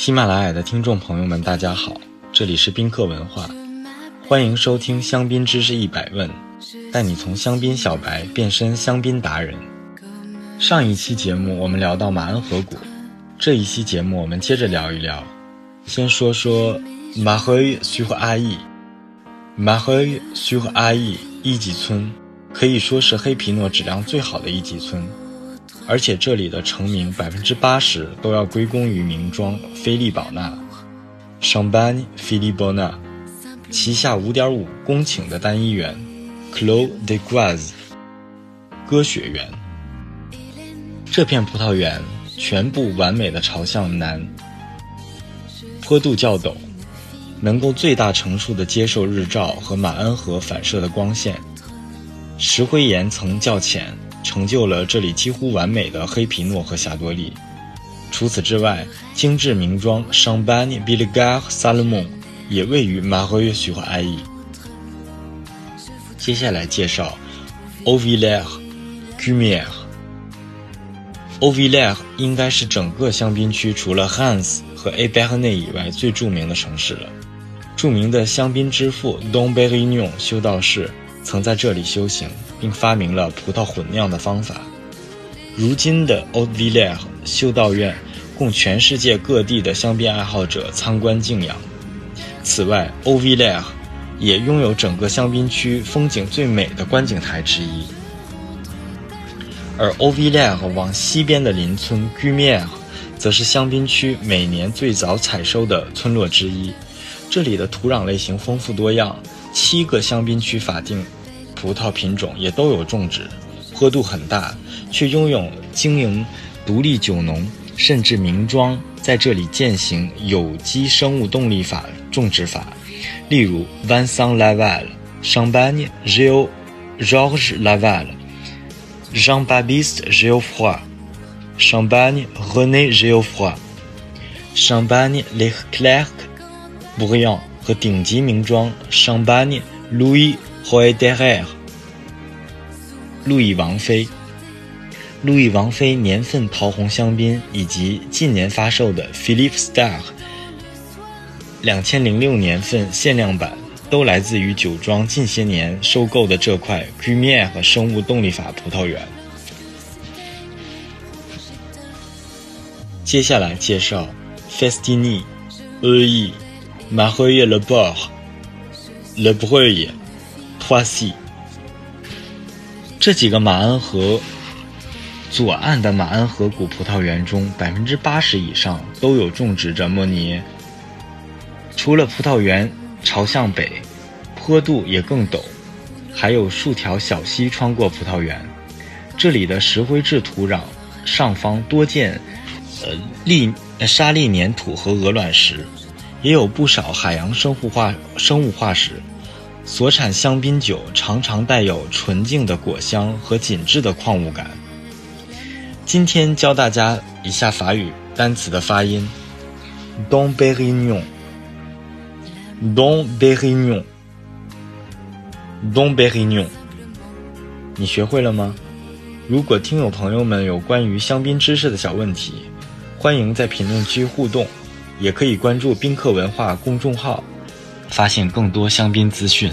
喜马拉雅的听众朋友们，大家好，这里是宾客文化，欢迎收听香槟知识一百问，带你从香槟小白变身香槟达人。上一期节目我们聊到马恩河谷，这一期节目我们接着聊一聊。先说说马赫伊苏和阿义，马赫伊苏和阿义一级村可以说是黑皮诺质量最好的一级村。而且这里的成名百分之八十都要归功于名庄菲利宝纳，上班菲利宝纳旗下五点五公顷的单一园，Clos de Graz 歌雪园。这片葡萄园全部完美的朝向南，坡度较陡，能够最大程度的接受日照和马恩河反射的光线，石灰岩层较浅。成就了这里几乎完美的黑皮诺和霞多丽。除此之外，精致名庄尚班尼比利加萨勒蒙也位于马赫约许和埃伊。接下来介绍 o v i l l e r g u m i e r o v i l l e r 应该是整个香槟区除了 Hans 和 a b e r n e 以外最著名的城市了。著名的香槟之父 Don Berignon 修道士。曾在这里修行，并发明了葡萄混酿的方法。如今的 o d v i l l e r 修道院供全世界各地的香槟爱好者参观敬仰。此外 o v i l l e r 也拥有整个香槟区风景最美的观景台之一。而 o v i l l e r 往西边的邻村 g u m i e r 则是香槟区每年最早采收的村落之一。这里的土壤类型丰富多样。七个香槟区法定葡萄品种也都有种植，坡度很大，却拥有经营独立酒农甚至名庄在这里践行有机生物动力法种植法，例如 Vincent Laval、Champagne Gil、Georges Laval、Jean Baptiste Geoffroy、Champagne René Geoffroy、Champagne Les Clercs Briand。和顶级名庄 sanbani louis 涅路易霍埃德尔、路易王妃、路易王妃年份桃红香槟以及近年发售的 Philippe Star 两千零六年份限量版，都来自于酒庄近些年收购的这块 g u m i e r 和生物动力法葡萄园。接下来介绍 Festini E。马赫耶勒布尔、勒布尔耶、托花溪，这几个马鞍河左岸的马鞍河谷葡萄园中，百分之八十以上都有种植着莫尼。除了葡萄园朝向北，坡度也更陡，还有数条小溪穿过葡萄园。这里的石灰质土壤上方多见呃砾沙砾粘土和鹅卵石。也有不少海洋生物化生物化石，所产香槟酒常常带有纯净的果香和紧致的矿物感。今天教大家一下法语单词的发音：Don Berignon，Don Berignon，Don Berignon。你学会了吗？如果听友朋友们有关于香槟知识的小问题，欢迎在评论区互动。也可以关注宾客文化公众号，发现更多香槟资讯。